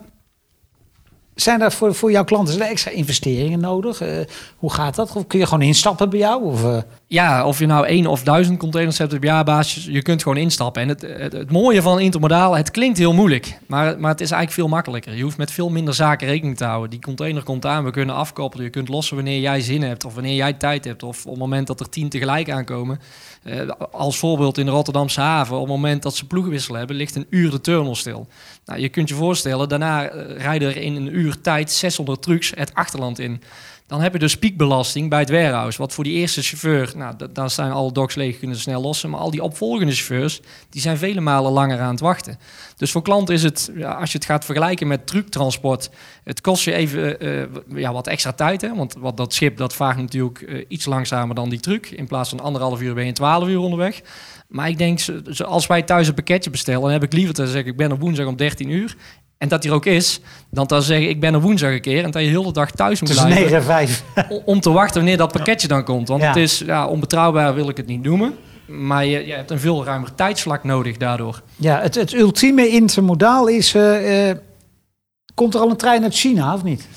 zijn er voor, voor jouw klanten extra investeringen nodig? Eh, hoe gaat dat? Of kun je gewoon instappen bij jou? Of, eh, Ja, of je nou één of duizend containers hebt op jaarbasis, je kunt gewoon instappen. En het, het, mooie van intermodaal, het klinkt heel moeilijk, maar, maar het is eigenlijk veel makkelijker. Je hoeft met veel minder zaken rekening te houden. Die container komt aan, we kunnen afkoppelen. Je kunt lossen wanneer jij zin hebt of wanneer jij tijd hebt. Of op het moment dat er tien tegelijk aankomen. Eh, als voorbeeld in de Rotterdamse haven, op het moment dat ze ploegenwissel hebben, ligt een uur de terminal stil. Nou, je kunt je voorstellen, daarna eh, rijden er in een uur tijd 600 trucks het achterland in. Dan heb je dus piekbelasting bij het warehouse. Wat voor die eerste chauffeur, nou, da- dan zijn alle doks leeg, kunnen ze snel lossen. Maar al die opvolgende chauffeurs, die zijn vele malen langer aan het wachten. Dus voor klanten is het, ja, als je het gaat vergelijken met trucktransport, het kost je even eh, eh, ja, wat extra tijd. Hè? Want dat schip, dat vaart natuurlijk eh, iets langzamer dan die truck. In plaats van anderhalf uur ben je 12 uur onderweg. Maar ik denk, als wij thuis een pakketje bestellen, dan heb ik liever te zeggen, ik ben op woensdag om 13 uur. En dat die er ook is, dan te zeggen, ik ben op woensdag een keer. En dat je heel de dag thuis moet tussen blijven. 9 en 5. O- om te wachten wanneer dat pakketje dan komt. Want Ja. het is ja, onbetrouwbaar, wil ik het niet noemen. Maar je, je hebt een veel ruimer tijdsvlak nodig daardoor. Ja, het, het ultieme intermodaal is... eh, eh, komt er al een trein uit China, of niet?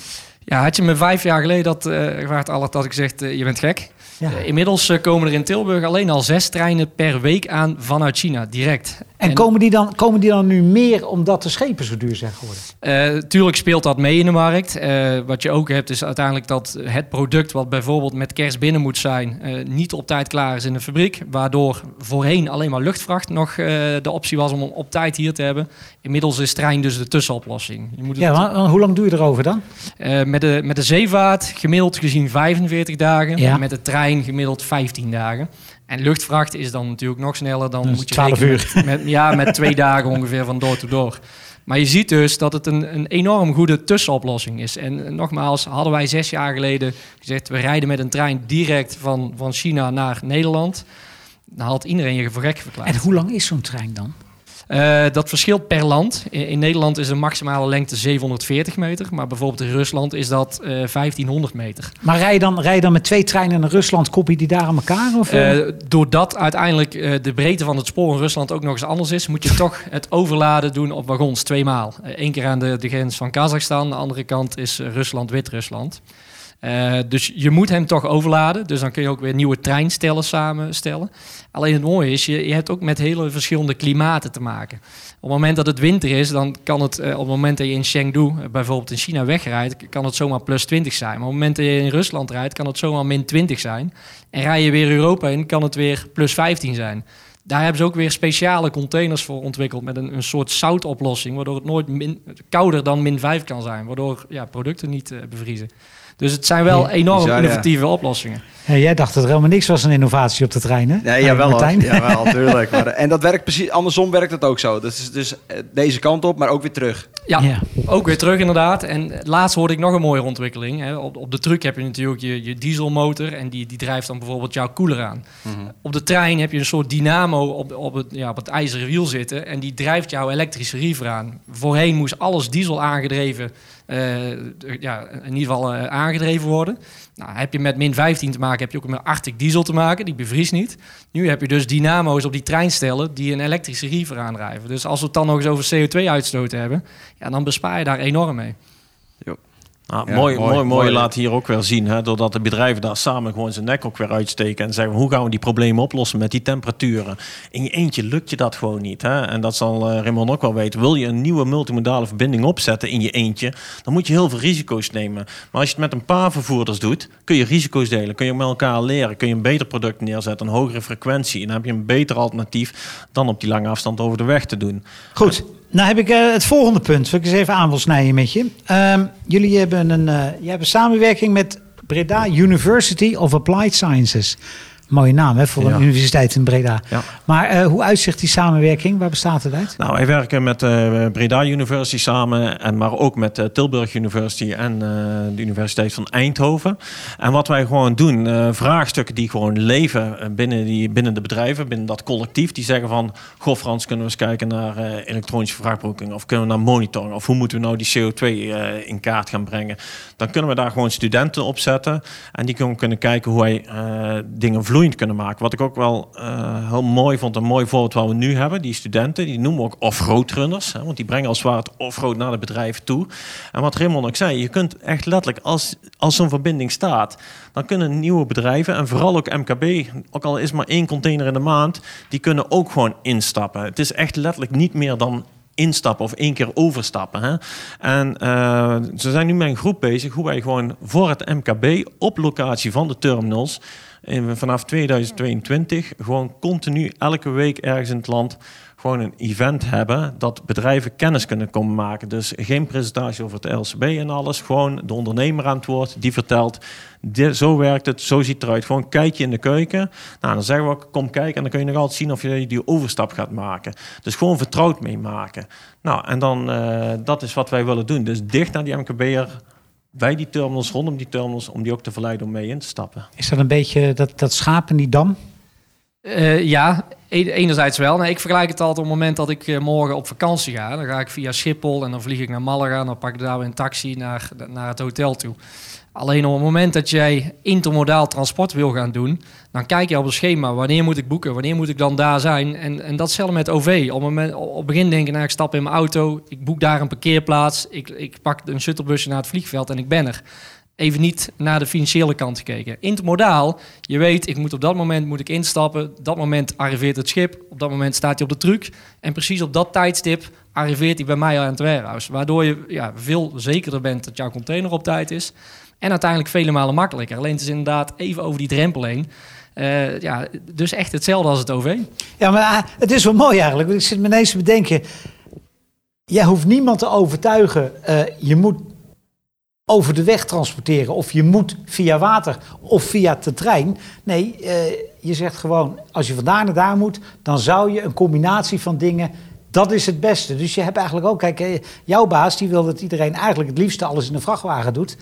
Ja, had je me vijf jaar geleden dat uh, waard al had ik eh, je bent gek. Ja. Eh, inmiddels eh, komen er in Tilburg alleen al zes treinen per week aan vanuit China, direct. En, komen, die dan, komen die dan nu meer omdat de schepen zo duur zijn geworden? Uh, tuurlijk speelt dat mee in de markt. Uh, wat je ook hebt is uiteindelijk dat het product wat bijvoorbeeld met kerst binnen moet zijn, uh, niet op tijd klaar is in de fabriek. Waardoor voorheen alleen maar luchtvracht nog de optie was om hem op tijd hier te hebben. Inmiddels is trein dus de tussenoplossing. Je moet ja, maar, hoe lang doe je erover dan? Met, de, met de zeevaart gemiddeld gezien 45 dagen. Ja. Met de trein gemiddeld 15 dagen. En luchtvracht is dan natuurlijk nog sneller. Dan dus moet je 12 uur. Met, met, ja, met twee *laughs* dagen ongeveer van door tot door. Maar je ziet dus dat het een, een enorm goede tussenoplossing is. En nogmaals, hadden wij zes jaar geleden gezegd... we rijden met een trein direct van, van China naar Nederland... dan had iedereen je voor gek verklaard. En hoe lang is zo'n trein dan? Uh, dat verschilt per land. In, in, Nederland is de maximale lengte 740 meter. Maar bijvoorbeeld in Rusland is dat uh, 1500 meter. Maar rij je, dan, rij je dan met twee treinen naar Rusland, koppel je die daar aan elkaar? Of, uh, doordat uiteindelijk de breedte van het spoor in Rusland ook nog eens anders is... moet je toch het overladen doen op wagons, tweemaal. Eén keer aan de, de grens van Kazachstan, de andere kant is Rusland, Wit-Rusland. Uh, dus je moet hem toch overladen. Dus dan kun je ook weer nieuwe treinstellen samenstellen. Alleen het mooie is, je, je hebt ook met hele verschillende klimaten te maken. Op het moment dat het winter is, dan kan het, uh, op het moment dat je in Chengdu, uh, bijvoorbeeld in China, wegrijdt, kan het zomaar plus 20 zijn. Maar op het moment dat je in Rusland rijdt, kan het zomaar min 20 zijn. En rij je weer Europa in, kan het weer plus 15 zijn. Daar hebben ze ook weer speciale containers voor ontwikkeld met een, een soort zoutoplossing, waardoor het nooit min, kouder dan min 5 kan zijn, waardoor ja, producten niet bevriezen. Dus het zijn wel enorm Bizar, innovatieve oplossingen. Ja, jij dacht dat er helemaal niks was een innovatie op de trein, hè? Nee, ja, wel, *laughs* ja, wel, natuurlijk. *laughs* Maar, en dat werkt precies, andersom werkt het ook zo. Dus, dus deze kant op, maar ook weer terug. Ja, ja, ook weer terug inderdaad. En laatst hoorde ik nog een mooie ontwikkeling. Hè. Op, op de truck heb je natuurlijk je, je dieselmotor en die, die drijft dan bijvoorbeeld jouw koeler aan. Mhm. Op de trein heb je een soort dynamo op, op, het, ja, op het ijzeren wiel zitten en die drijft jouw elektrische riever aan. Voorheen moest alles diesel aangedreven uh, ja, in ieder geval uh, aangedreven worden. Nou, heb je met min 15 te maken, heb je ook met Arctic diesel te maken, die bevriest niet. Nu heb je dus dynamo's op die treinstellen die een elektrische riever aandrijven. Dus als we het dan nog eens over CO2-uitstoot hebben, ja, dan bespaar je daar enorm mee. Nou, mooi, mooi, mooi, laat hier ook weer zien, hè, doordat de bedrijven daar samen gewoon zijn nek ook weer uitsteken en zeggen hoe gaan we die problemen oplossen met die temperaturen. In je eentje lukt je dat gewoon niet. Hè? En dat zal uh, Raymond ook wel weten. Wil je een nieuwe multimodale verbinding opzetten in je eentje, dan moet je heel veel risico's nemen. Maar als je het met een paar vervoerders doet, kun je risico's delen, kun je met elkaar leren, kun je een beter product neerzetten, een hogere frequentie. En dan heb je een beter alternatief dan op die lange afstand over de weg te doen. Goed, nou heb ik uh, het volgende punt, wat ik eens even aan wil snijden met je. Um, jullie hebben een, uh, jij hebt samenwerking met Breda University of Applied Sciences. Mooie naam hè, voor een universiteit in Breda. Ja. Maar uh, hoe uitzicht die samenwerking? Waar bestaat het uit? Nou, wij werken met uh, Breda University samen, en maar ook met uh, Tilburg University en de Universiteit van Eindhoven. En wat wij gewoon doen, vraagstukken die gewoon leven binnen, die, binnen de bedrijven, binnen dat collectief, die zeggen van, goh Frans, kunnen we eens kijken naar elektronische vraagboeking of kunnen we naar monitoring of hoe moeten we nou die CO2 in kaart gaan brengen? Dan kunnen we daar gewoon studenten op zetten en die kunnen, kunnen kijken hoe wij dingen vloeien kunnen maken. Wat ik ook wel uh, heel mooi vond, een mooi voorbeeld wat we nu hebben. Die studenten, die noemen we ook off-road runners. Hè, want die brengen als het ware het off-road naar de bedrijven toe. En wat Raymond ook zei, je kunt echt letterlijk, als, als zo'n verbinding staat... dan kunnen nieuwe bedrijven, en vooral ook MKB... ook al is maar één container in de maand... die kunnen ook gewoon instappen. Het is echt letterlijk niet meer dan instappen of één keer overstappen. Hè? En uh, ze zijn nu met een groep bezig hoe wij gewoon voor het MKB op locatie van de terminals vanaf 2022 gewoon continu elke week ergens in het land gewoon een event hebben dat bedrijven kennis kunnen komen maken. Dus geen presentatie over het LCB en alles. Gewoon de ondernemer aan het woord die vertelt, dit, zo werkt het, zo ziet het eruit. Gewoon kijk je in de keuken. Nou, dan zeggen we, kom kijken en dan kun je nog altijd zien of je die overstap gaat maken. Dus gewoon vertrouwd mee maken. Nou, en dan, uh, dat is wat wij willen doen. Dus dicht naar die MKB'er bij die terminals, rondom die terminals, om die ook te verleiden om mee in te stappen. Is dat een beetje dat, dat schaap in die dam? Uh, ja, enerzijds wel. Nee, ik vergelijk het altijd op het moment dat ik uh, morgen op vakantie ga. Dan ga ik via Schiphol en dan vlieg ik naar Malaga. Dan pak ik daar weer een taxi naar, naar het hotel toe. Alleen op het moment dat jij intermodaal transport wil gaan doen, dan kijk je op het schema. Wanneer moet ik boeken? Wanneer moet ik dan daar zijn? En, en datzelfde met OV. Op op het begin denk ik, nou, ik stap in mijn auto, ik boek daar een parkeerplaats, ik, ik pak een shuttlebusje naar het vliegveld en ik ben er. Even niet naar de financiële kant gekeken. Intermodaal, je weet, ik moet op dat moment moet ik instappen. Op dat moment arriveert het schip. Op dat moment staat hij op de truck. En precies op dat tijdstip arriveert hij bij mij aan het warehouse. Waardoor je ja, veel zekerder bent dat jouw container op tijd is. En uiteindelijk vele malen makkelijker. Alleen het is inderdaad even over die drempel heen. Uh, ja, dus echt hetzelfde als het OV. Ja, maar ah, het is wel mooi eigenlijk. Ik zit me ineens te bedenken. Jij hoeft niemand te overtuigen. Uh, je moet over de weg transporteren. Of je moet via water of via de trein. Nee, uh, je zegt gewoon, als je vandaar naar daar moet, dan zou je een combinatie van dingen. Dat is het beste. Dus je hebt eigenlijk ook, kijk, jouw baas die wil dat iedereen eigenlijk het liefste alles in een vrachtwagen doet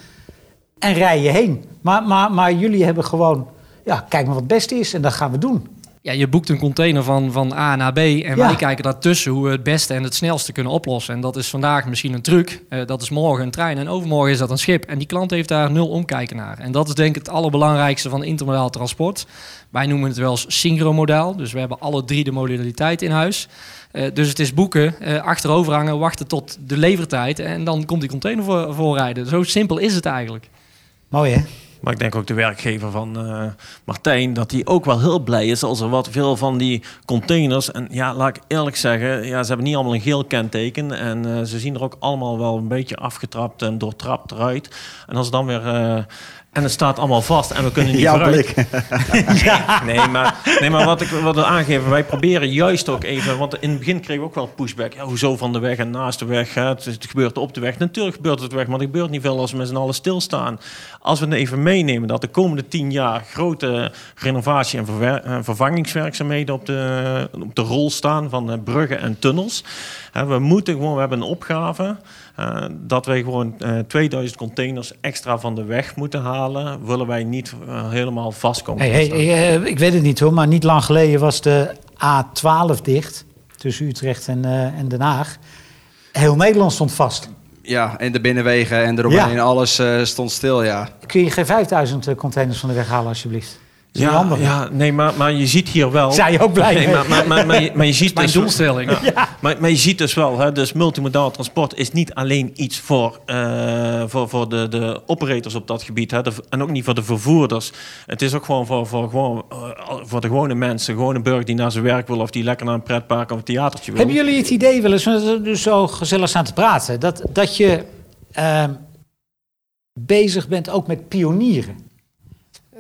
en rij je heen. Maar, maar, maar jullie hebben gewoon, ja, kijk maar wat het beste is en dat gaan we doen. Ja, je boekt een container van, van A naar B en wij kijken daartussen hoe we het beste en het snelste kunnen oplossen. En dat is vandaag misschien een truck, uh, dat is morgen een trein en overmorgen is dat een schip. En die klant heeft daar nul omkijken naar. En dat is denk ik het allerbelangrijkste van intermodaal transport. Wij noemen het wel als synchromodaal, dus we hebben alle drie de modaliteiten in huis. Uh, dus het is boeken, uh, achterover hangen, wachten tot de levertijd en dan komt die container voor, voorrijden. Zo simpel is het eigenlijk. Mooi hè? Maar ik denk ook de werkgever van uh, Martijn, dat hij ook wel heel blij is als er wat veel van die containers. En ja, laat ik eerlijk zeggen, ja, ze hebben niet allemaal een geel kenteken. En uh, ze zien er ook allemaal wel een beetje afgetrapt en doortrapt eruit. En als dan weer uh, En het staat allemaal vast en we kunnen niet *laughs* Jouw vooruit. blik. *laughs* Nee, maar, nee, maar wat ik wilde aangeven, wij proberen juist ook even, want in het begin kregen we ook wel pushback. Ja, hoezo van de weg en naast de weg? Hè? Het, het gebeurt op de weg. Natuurlijk gebeurt het op de weg, maar het gebeurt niet veel als we met z'n allen stilstaan. Als we het even meenemen dat de komende tien jaar grote renovatie en eh, vervangingswerkzaamheden op de, op de rol staan van eh, bruggen en tunnels. Hè, we moeten gewoon, we hebben een opgave. Eh, dat wij gewoon eh 2000 containers extra van de weg moeten halen, willen wij niet eh, helemaal vastkomen. Hey, te hey, staan. hey, ik weet het niet hoor, maar niet lang geleden was de A12 dicht. Tussen Utrecht en, eh, en Den Haag. Heel Nederland stond vast. Ja, en de binnenwegen en eromheen, Ja. alles eh, stond stil, ja. Kun je geen 5000 containers van de weg halen alsjeblieft? Ja, handig. ja, nee, maar, maar je ziet hier wel. Zijn je ook blij Nee, maar, maar, maar, maar, je, maar je *laughs* ziet Mijn dus, doelstelling. Maar, maar je ziet dus wel, hè, dus multimodaal transport is niet alleen iets voor, eh, voor, voor de, de operators op dat gebied hè, de- en ook niet voor de vervoerders. Het is ook gewoon voor, voor, gewoon, eh, voor de gewone mensen, gewone burger die naar zijn werk wil of die lekker naar een pretpark of een theatertje wil. Hebben jullie het idee wel eens, we dus zo gezellig staan te praten, dat, dat je ehm, bezig bent ook met pionieren?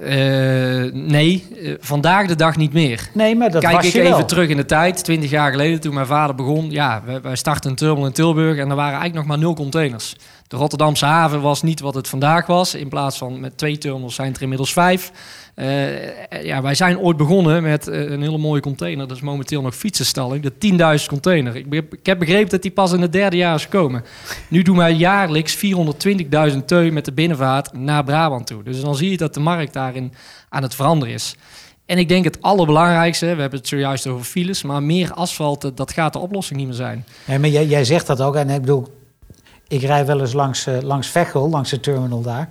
Eh, nee, eh, vandaag de dag niet meer. Nee, maar dat Kijk was ik je even wel. terug in de tijd, 20 jaar geleden, toen mijn vader begon. Ja, wij, wij startten een terminal in Tilburg en er waren eigenlijk nog maar nul containers. De Rotterdamse haven was niet wat het vandaag was. In plaats van met twee terminals zijn er inmiddels vijf. Eh, ja, wij zijn ooit begonnen met eh, een hele mooie container. Dat is momenteel nog fietsenstalling. De 10.000 container. Ik, ik heb begrepen dat die pas in het derde jaar is gekomen. Nu doen wij jaarlijks 420.000 teu met de binnenvaart naar Brabant toe. Dus dan zie je dat de markt daarin aan het veranderen is. En ik denk het allerbelangrijkste, we hebben het zojuist over files, maar meer asfalt, dat gaat de oplossing niet meer zijn. Nee, maar jij, jij zegt dat ook. En ik bedoel, ik rij wel eens langs, eh, langs Veghel, langs de terminal daar.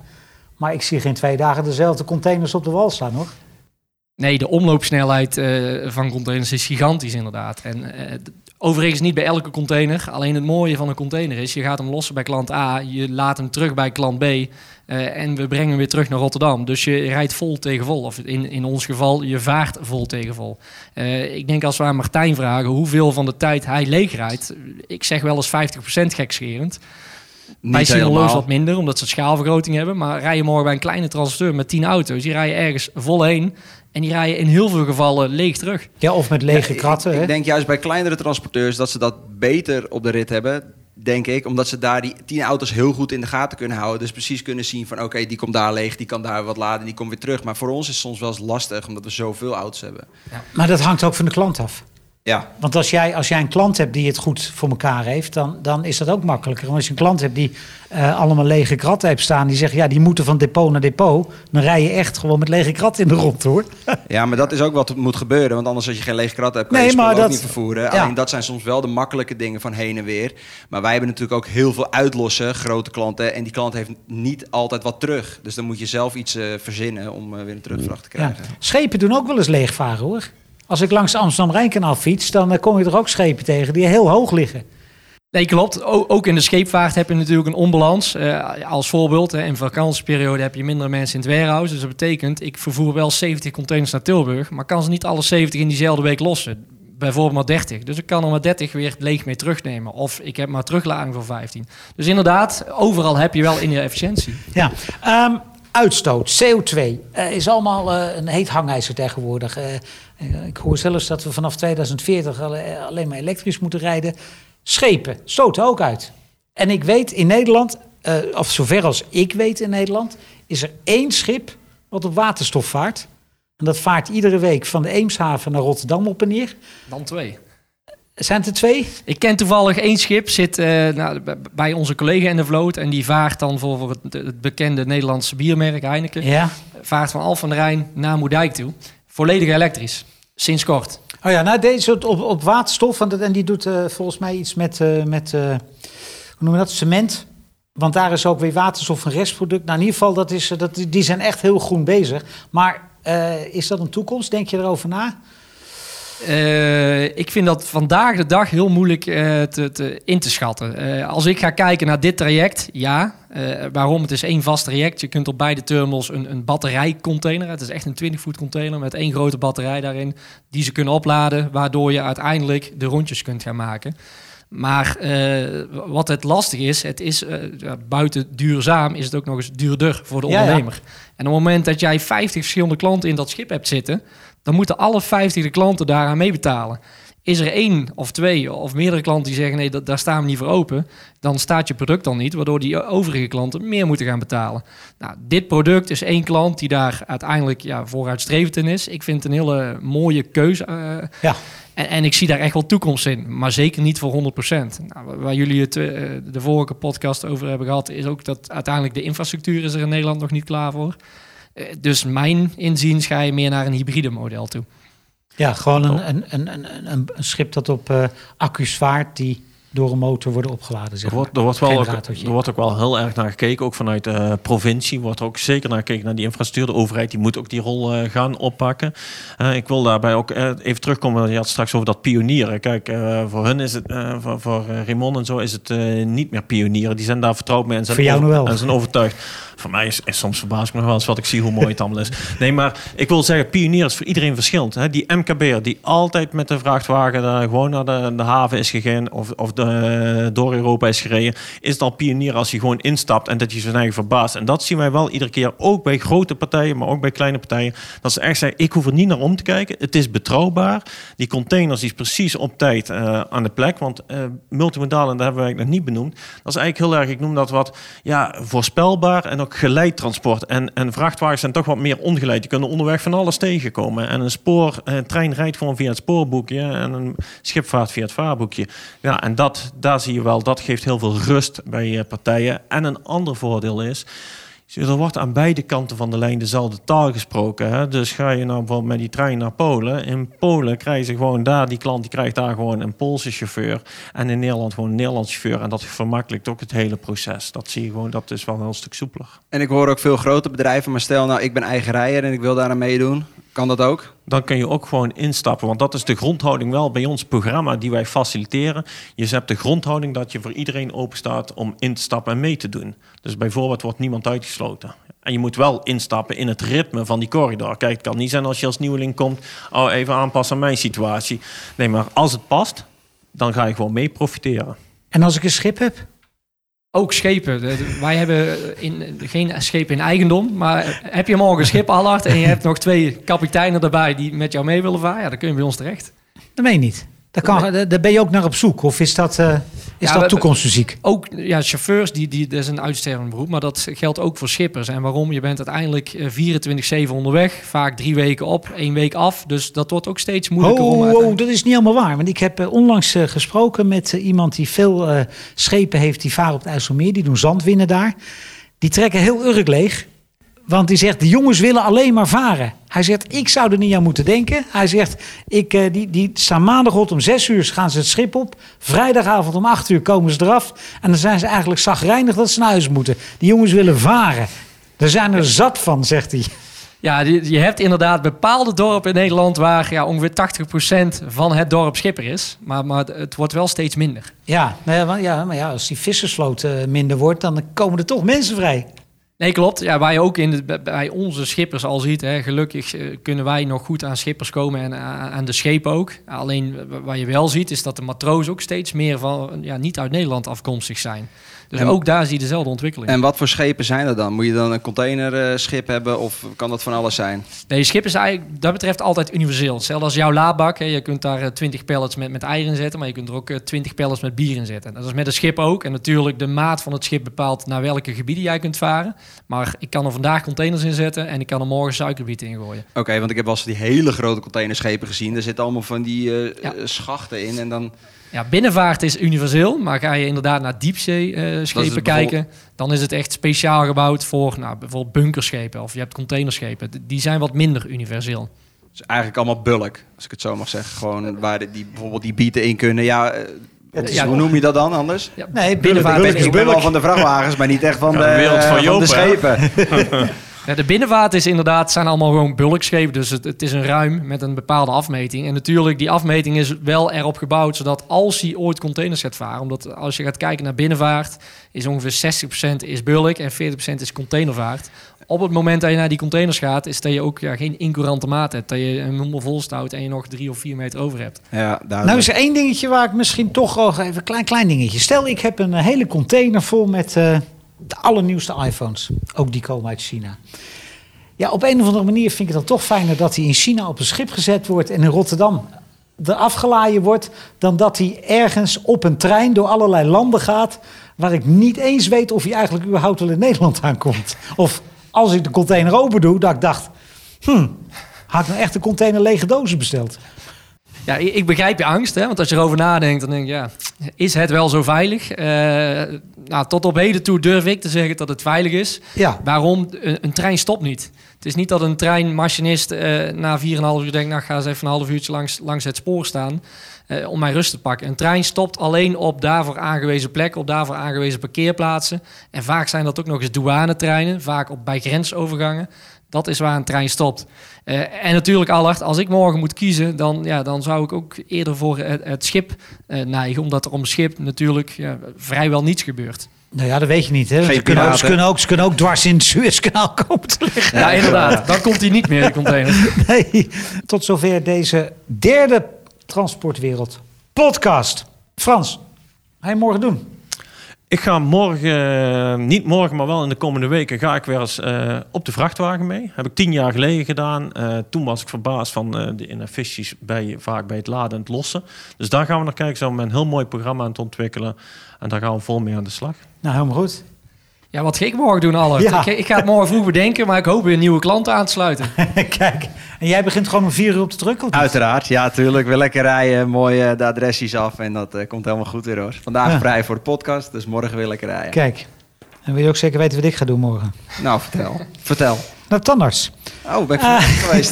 Maar ik zie geen twee dagen dezelfde containers op de wal staan, hoor. Nee, de omloopsnelheid eh, van containers is gigantisch inderdaad. En eh, overigens niet bij elke container. Alleen het mooie van een container is, je gaat hem lossen bij klant A, je laat hem terug bij klant B eh, en we brengen hem weer terug naar Rotterdam. Dus je rijdt vol tegen vol. Of in, in ons geval, je vaart vol tegen vol. Eh, ik denk als we aan Martijn vragen hoeveel van de tijd hij leegrijdt, ik zeg wel eens 50% gekscherend. Bij Niet Sinoloos helemaal. wat minder, omdat ze schaalvergroting hebben. Maar rij je morgen bij een kleine transporteur met 10 auto's, die rijden ergens vol heen. En die rijden in heel veel gevallen leeg terug. Ja, of met lege Ja, kratten, ik, hè? ik denk juist bij kleinere transporteurs dat ze dat beter op de rit hebben. Denk ik, omdat ze daar die tien auto's heel goed in de gaten kunnen houden. Dus precies kunnen zien van oké, die komt daar leeg, die kan daar wat laden, die komt weer terug. Maar voor ons is het soms wel eens lastig, omdat we zoveel auto's hebben. Maar dat hangt ook van de klant af. Ja, Want als jij, als jij een klant hebt die het goed voor elkaar heeft, dan, dan is dat ook makkelijker. Maar als je een klant hebt die eh, allemaal lege kratten heeft staan, die zegt ja, die moeten van depot naar depot, dan rij je echt gewoon met lege kratten in de rond hoor. *laughs* ja, maar dat is ook wat moet gebeuren. Want anders als je geen lege krat hebt, kan Nee, je maar ook niet vervoeren. ja. Alleen dat zijn soms wel de makkelijke dingen van heen en weer. Maar wij hebben natuurlijk ook heel veel uitlossen, grote klanten. En die klant heeft niet altijd wat terug. Dus dan moet je zelf iets eh, verzinnen om eh, weer een terugvracht te Ja. krijgen. Schepen doen ook wel eens leegvaren hoor. Als ik langs Amsterdam-Rijnkanaal fiets, dan eh, kom je er ook schepen tegen die heel hoog liggen. Nee, klopt. Ook in de scheepvaart heb je natuurlijk een onbalans. Eh, als voorbeeld, in vakantieperiode heb je minder mensen in het warehouse. Dus dat betekent, ik vervoer wel 70 containers naar Tilburg, maar kan ze niet alle 70 in diezelfde week lossen. Bijvoorbeeld maar 30. Dus ik kan er maar 30 weer leeg mee terugnemen. Of ik heb maar teruglading voor 15. Dus inderdaad, overal heb je wel in je efficiëntie. Ja, ehm, uitstoot, CO2, eh, is allemaal eh, een heet hangijzer tegenwoordig. Eh, ik hoor zelfs dat we vanaf 2040 alle- alleen maar elektrisch moeten rijden. Schepen stoten ook uit. En ik weet in Nederland, eh, of zover als ik weet in Nederland, is er één schip wat op waterstof vaart. En dat vaart iedere week van de Eemshaven naar Rotterdam op en neer. Dan twee. Zijn het er twee? Ik ken toevallig één schip, zit eh, nou, bij onze collega in de vloot. En die vaart dan voor, voor het, het bekende Nederlandse biermerk Heineken. Ja. Vaart van Alphen aan de Rijn naar Moerdijk toe. Volledig elektrisch. Sinds kort. Oh ja, nou deze op, op, waterstof. En, dat- en die doet eh, volgens mij iets met, eh, met hoe noem je dat, cement. Want daar is ook weer waterstof een restproduct. Nou, in ieder geval, dat is, dat, die zijn echt heel groen bezig. Maar is dat een toekomst? Denk je erover na? Eh, ik vind dat vandaag de dag heel moeilijk eh, te, te, in te schatten. Eh, als ik ga kijken naar dit traject, ja. Waarom? Het is één vast traject. Je kunt op beide terminals een, een batterijcontainer. Het is echt een 20 voet container met één grote batterij daarin. Die ze kunnen opladen, waardoor je uiteindelijk de rondjes kunt gaan maken. Maar uh, wat het lastig is, het is uh, ja, buiten duurzaam is het ook nog eens duurder voor de ondernemer. Ja, ja. En op het moment dat jij 50 verschillende klanten in dat schip hebt zitten, dan moeten alle 50 de klanten daaraan meebetalen. Is er één of twee of meerdere klanten die zeggen nee, dat, daar staan we niet voor open, dan staat je product dan niet, waardoor die overige klanten meer moeten gaan betalen. Nou, dit product is één klant die daar uiteindelijk ja, vooruitstrevend in is. Ik vind het een hele mooie keuze. Uh, ja. En, en, ik zie daar echt wel toekomst in, maar zeker niet voor 100%. Nou, waar jullie het uh, de vorige podcast over hebben gehad, is ook dat uiteindelijk de infrastructuur is er in Nederland nog niet klaar voor. Uh, dus mijn inziens ga je meer naar een hybride model toe. Ja, gewoon een, een, een, een, een schip dat op uh, accu's vaart die door een motor worden opgeladen. Zeg er, wordt, er, wordt wel ook, er wordt ook wel heel erg naar gekeken, ook vanuit de provincie wordt er ook zeker naar gekeken naar die infrastructuur. De overheid die moet ook die rol uh, gaan oppakken. Uh, ik wil daarbij ook uh, even terugkomen, je had straks over dat pionieren. Kijk, voor hun is het, voor, voor Raymond en zo is het niet meer pionieren. Die zijn daar vertrouwd mee en zijn, over, en zijn overtuigd. Voor mij is, soms verbaas ik me nog wel eens wat ik zie hoe mooi het allemaal is. Nee, maar ik wil zeggen, pionier is voor iedereen verschillend. Hè? Die MKB'er die altijd met de vrachtwagen daar gewoon naar de, de haven is gegaan of, of de, door Europa is gereden, is het al pionier als hij gewoon instapt en dat je zijn eigen verbaast. En dat zien wij wel iedere keer, ook bij grote partijen, maar ook bij kleine partijen, dat ze echt zeggen, ik hoef er niet naar om te kijken. Het is betrouwbaar. Die containers die is precies op tijd uh, aan de plek, want uh, multimodaal, en daar hebben wij nog niet benoemd, dat is eigenlijk heel erg, ik noem dat wat, ja, voorspelbaar en ook geleid transport. En, en vrachtwagens zijn toch wat meer ongeleid. Die kunnen onderweg van alles tegenkomen. En een spoor, een trein rijdt gewoon via het spoorboekje en een schipvaart via het vaarboekje. Ja, en dat, daar zie je wel, dat geeft heel veel rust bij partijen. En een ander voordeel is er wordt aan beide kanten van de lijn dezelfde taal gesproken. Hè? Dus ga je nou bijvoorbeeld met die trein naar Polen. In Polen krijgen ze gewoon daar, die klant die krijgt daar gewoon een Poolse chauffeur. En in Nederland gewoon een Nederlandse chauffeur. En dat vermakkelijkt ook het hele proces. Dat zie je gewoon, dat is wel een stuk soepeler. En ik hoor ook veel grote bedrijven, maar stel nou, ik ben eigen rijder en ik wil daar aan meedoen. Kan dat ook? Dan kun je ook gewoon instappen. Want dat is de grondhouding wel bij ons programma die wij faciliteren. Je hebt de grondhouding dat je voor iedereen open staat om in te stappen en mee te doen. Dus bijvoorbeeld wordt niemand uitgesloten. En je moet wel instappen in het ritme van die corridor. Kijk, het kan niet zijn als je als nieuweling komt, oh, even aanpassen aan mijn situatie. Nee, maar als het past, dan ga je gewoon mee profiteren. En als ik een schip heb? Ook schepen. Wij hebben in, geen schepen in eigendom. Maar heb je morgen een schip, Allard, en je hebt nog twee kapiteinen erbij die met jou mee willen varen, ja, dan kun je bij ons terecht. Dat meen je niet. Daar, kan, daar ben je ook naar op zoek. Of is dat, uh, is ja, dat toekomstmuziek? Ook ja, chauffeurs, die, die, dat is een uitstervend beroep. Maar dat geldt ook voor schippers. En waarom? Je bent uiteindelijk 24-7 onderweg. Vaak drie weken op, één week af. Dus dat wordt ook steeds moeilijker. Oh, om oh dat is niet helemaal waar. Want ik heb uh, onlangs gesproken met iemand die veel schepen heeft. Die varen op het IJsselmeer. Die doen zandwinnen daar. Die trekken heel Urk leeg. Want die zegt, de jongens willen alleen maar varen. Hij zegt, ik zou er niet aan moeten denken. Hij zegt, ik, uh, die, die staan maandagochtend om zes uur gaan ze het schip op. Vrijdagavond om acht uur komen ze eraf. En dan zijn ze eigenlijk zagrijnig dat ze naar huis moeten. Die jongens willen varen. Er zijn er zat van, zegt hij. Ja, je hebt inderdaad bepaalde dorpen in Nederland waar ja, ongeveer 80% van het dorp schipper is. Maar, maar het wordt wel steeds minder. Ja, maar ja, maar ja als die vissersvloot uh, minder wordt, dan komen er toch mensen vrij. Nee, klopt. Ja, waar je ook in bij onze schippers al ziet, hè, gelukkig eh, kunnen wij nog goed aan schippers komen en aan de schepen ook. Alleen wat je wel ziet, is dat de matroos ook steeds meer van ja, niet uit Nederland afkomstig zijn. Dus ook daar zie je dezelfde ontwikkeling. En wat voor schepen zijn er dan? Moet je dan een containerschip hebben of kan dat van alles zijn? Nee, schip is eigenlijk dat betreft altijd universeel. Hetzelfde als jouw laadbak. Hè. Je kunt daar 20 pallets met, met eieren in zetten, maar je kunt er ook 20 pallets met bier in zetten. Dat is met een schip ook. En natuurlijk de maat van het schip bepaalt naar welke gebieden jij kunt varen. Maar ik kan er vandaag containers in zetten en ik kan er morgen suikerbiet in gooien. Oké, want ik heb wel eens die hele grote containerschepen gezien. Er zitten allemaal van die uh, ja. schachten in en dan... Ja, binnenvaart is universeel, maar ga je inderdaad naar diepzee-schepen uh, kijken, dan is het echt speciaal gebouwd voor nou, bijvoorbeeld bunkerschepen of je hebt containerschepen. Die zijn wat minder universeel. Dus eigenlijk allemaal bulk, als ik het zo mag zeggen. Gewoon waar die, bijvoorbeeld die bieten in kunnen. Ja, uh, ja, hoe noem je dat dan anders? Ja, nee, binnenvaart. Ik ben wel van de vrachtwagens, maar niet echt van, de, wereld van, van de schepen. *laughs* Ja, de binnenvaart is inderdaad, zijn allemaal gewoon bulkschepen. Dus het, het, is een ruim met een bepaalde afmeting. En natuurlijk, die afmeting is wel erop gebouwd, zodat als hij ooit containers gaat varen, omdat als je gaat kijken naar binnenvaart, is ongeveer 60% is bulk en 40% is containervaart. Op het moment dat je naar die containers gaat, is dat je ook ja, geen incurante maat hebt. Dat je een vol stout en je nog drie of vier meter over hebt. Ja, Nou is er één dingetje waar ik misschien toch nog even een klein, klein dingetje. Stel, ik heb een eh, hele container vol met eh, de allernieuwste iPhones. Ook die komen uit China. Ja, op een of andere manier vind ik het dan toch fijner dat hij in China op een schip gezet wordt en in Rotterdam eraf gelaaien wordt, dan dat hij ergens op een trein door allerlei landen gaat, waar ik niet eens weet of hij eigenlijk überhaupt wel in Nederland aankomt. Of als ik de container open doe, dat ik dacht, hmm, had ik nou echt container lege dozen besteld? Ja, ik begrijp je angst, hè? want als je erover nadenkt, dan denk ik, ja, is het wel zo veilig? Eh, nou, tot op heden toe durf ik te zeggen dat het veilig is. Ja. Waarom? Een, een trein stopt niet. Het is niet dat een treinmachinist eh na 4,5 uur denkt, nou ga eens even een half uurtje langs, langs het spoor staan eh, om mijn rust te pakken. Een trein stopt alleen op daarvoor aangewezen plekken, op daarvoor aangewezen parkeerplaatsen. En vaak zijn dat ook nog eens douanetreinen, vaak op, bij grensovergangen. Dat is waar een trein stopt. Eh, en natuurlijk, Allard, als ik morgen moet kiezen, dan, ja, dan zou ik ook eerder voor het, het schip eh, neigen. Omdat er om schip natuurlijk ja, vrijwel niets gebeurt. Nou ja, dat weet je niet. Hè? Ze, kunnen ook, ze, kunnen ook, ze kunnen ook dwars in het Suezkanaal *laughs* komen te liggen. Ja, inderdaad. Dan komt hij niet meer, die container. *laughs* Nee. Tot zover deze derde Transportwereld podcast. Frans, ga je morgen doen? Ik ga morgen, eh, niet morgen, maar wel in de komende weken, ga ik weer eens eh, op de vrachtwagen mee. Heb ik tien jaar geleden gedaan. Eh, toen was ik verbaasd van eh, de inefficiënties bij, vaak bij het laden en het lossen. Dus daar gaan we naar kijken. Met een heel mooi programma aan het ontwikkelen. En daar gaan we vol mee aan de slag. Nou, helemaal goed. Ja, wat ga ik morgen doen, Allard? Ja. Ik, ik ga het morgen vroeg bedenken, maar ik hoop weer nieuwe klanten aan te sluiten. *laughs* Kijk, en jij begint gewoon om vier uur op te drukken? of niet? Uiteraard, ja, tuurlijk. We lekker rijden, mooi eh, de adresjes af en dat eh, komt helemaal goed weer hoor. Vandaag Ja. vrij voor de podcast, dus morgen weer lekker rijden. Kijk, en wil je ook zeker weten wat ik ga doen morgen? Nou, vertel. *laughs* vertel. Nou, tandarts. Oh, ben ik uh, geweest?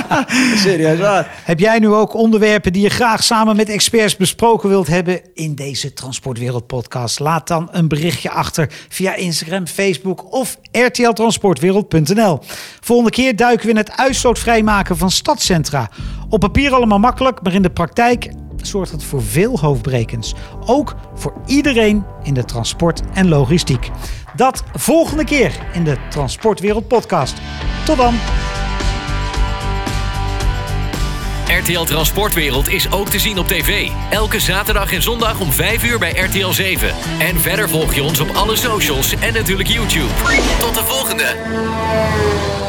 *laughs* Serieus waar? Heb jij nu ook onderwerpen die je graag samen met experts besproken wilt hebben in deze Transportwereld podcast? Laat dan een berichtje achter via Instagram, Facebook of rtltransportwereld.nl. Volgende keer duiken we in het uitstootvrijmaken van stadscentra. Op papier allemaal makkelijk, maar in de praktijk zorgt het voor veel hoofdbrekens. Ook voor iedereen in de transport en logistiek. Dat volgende keer in de Transportwereld podcast. Tot dan! RTL Transportwereld is ook te zien op tv. Elke zaterdag en zondag om 5 uur bij RTL 7. En verder volg je ons op alle socials en natuurlijk YouTube. Tot de volgende!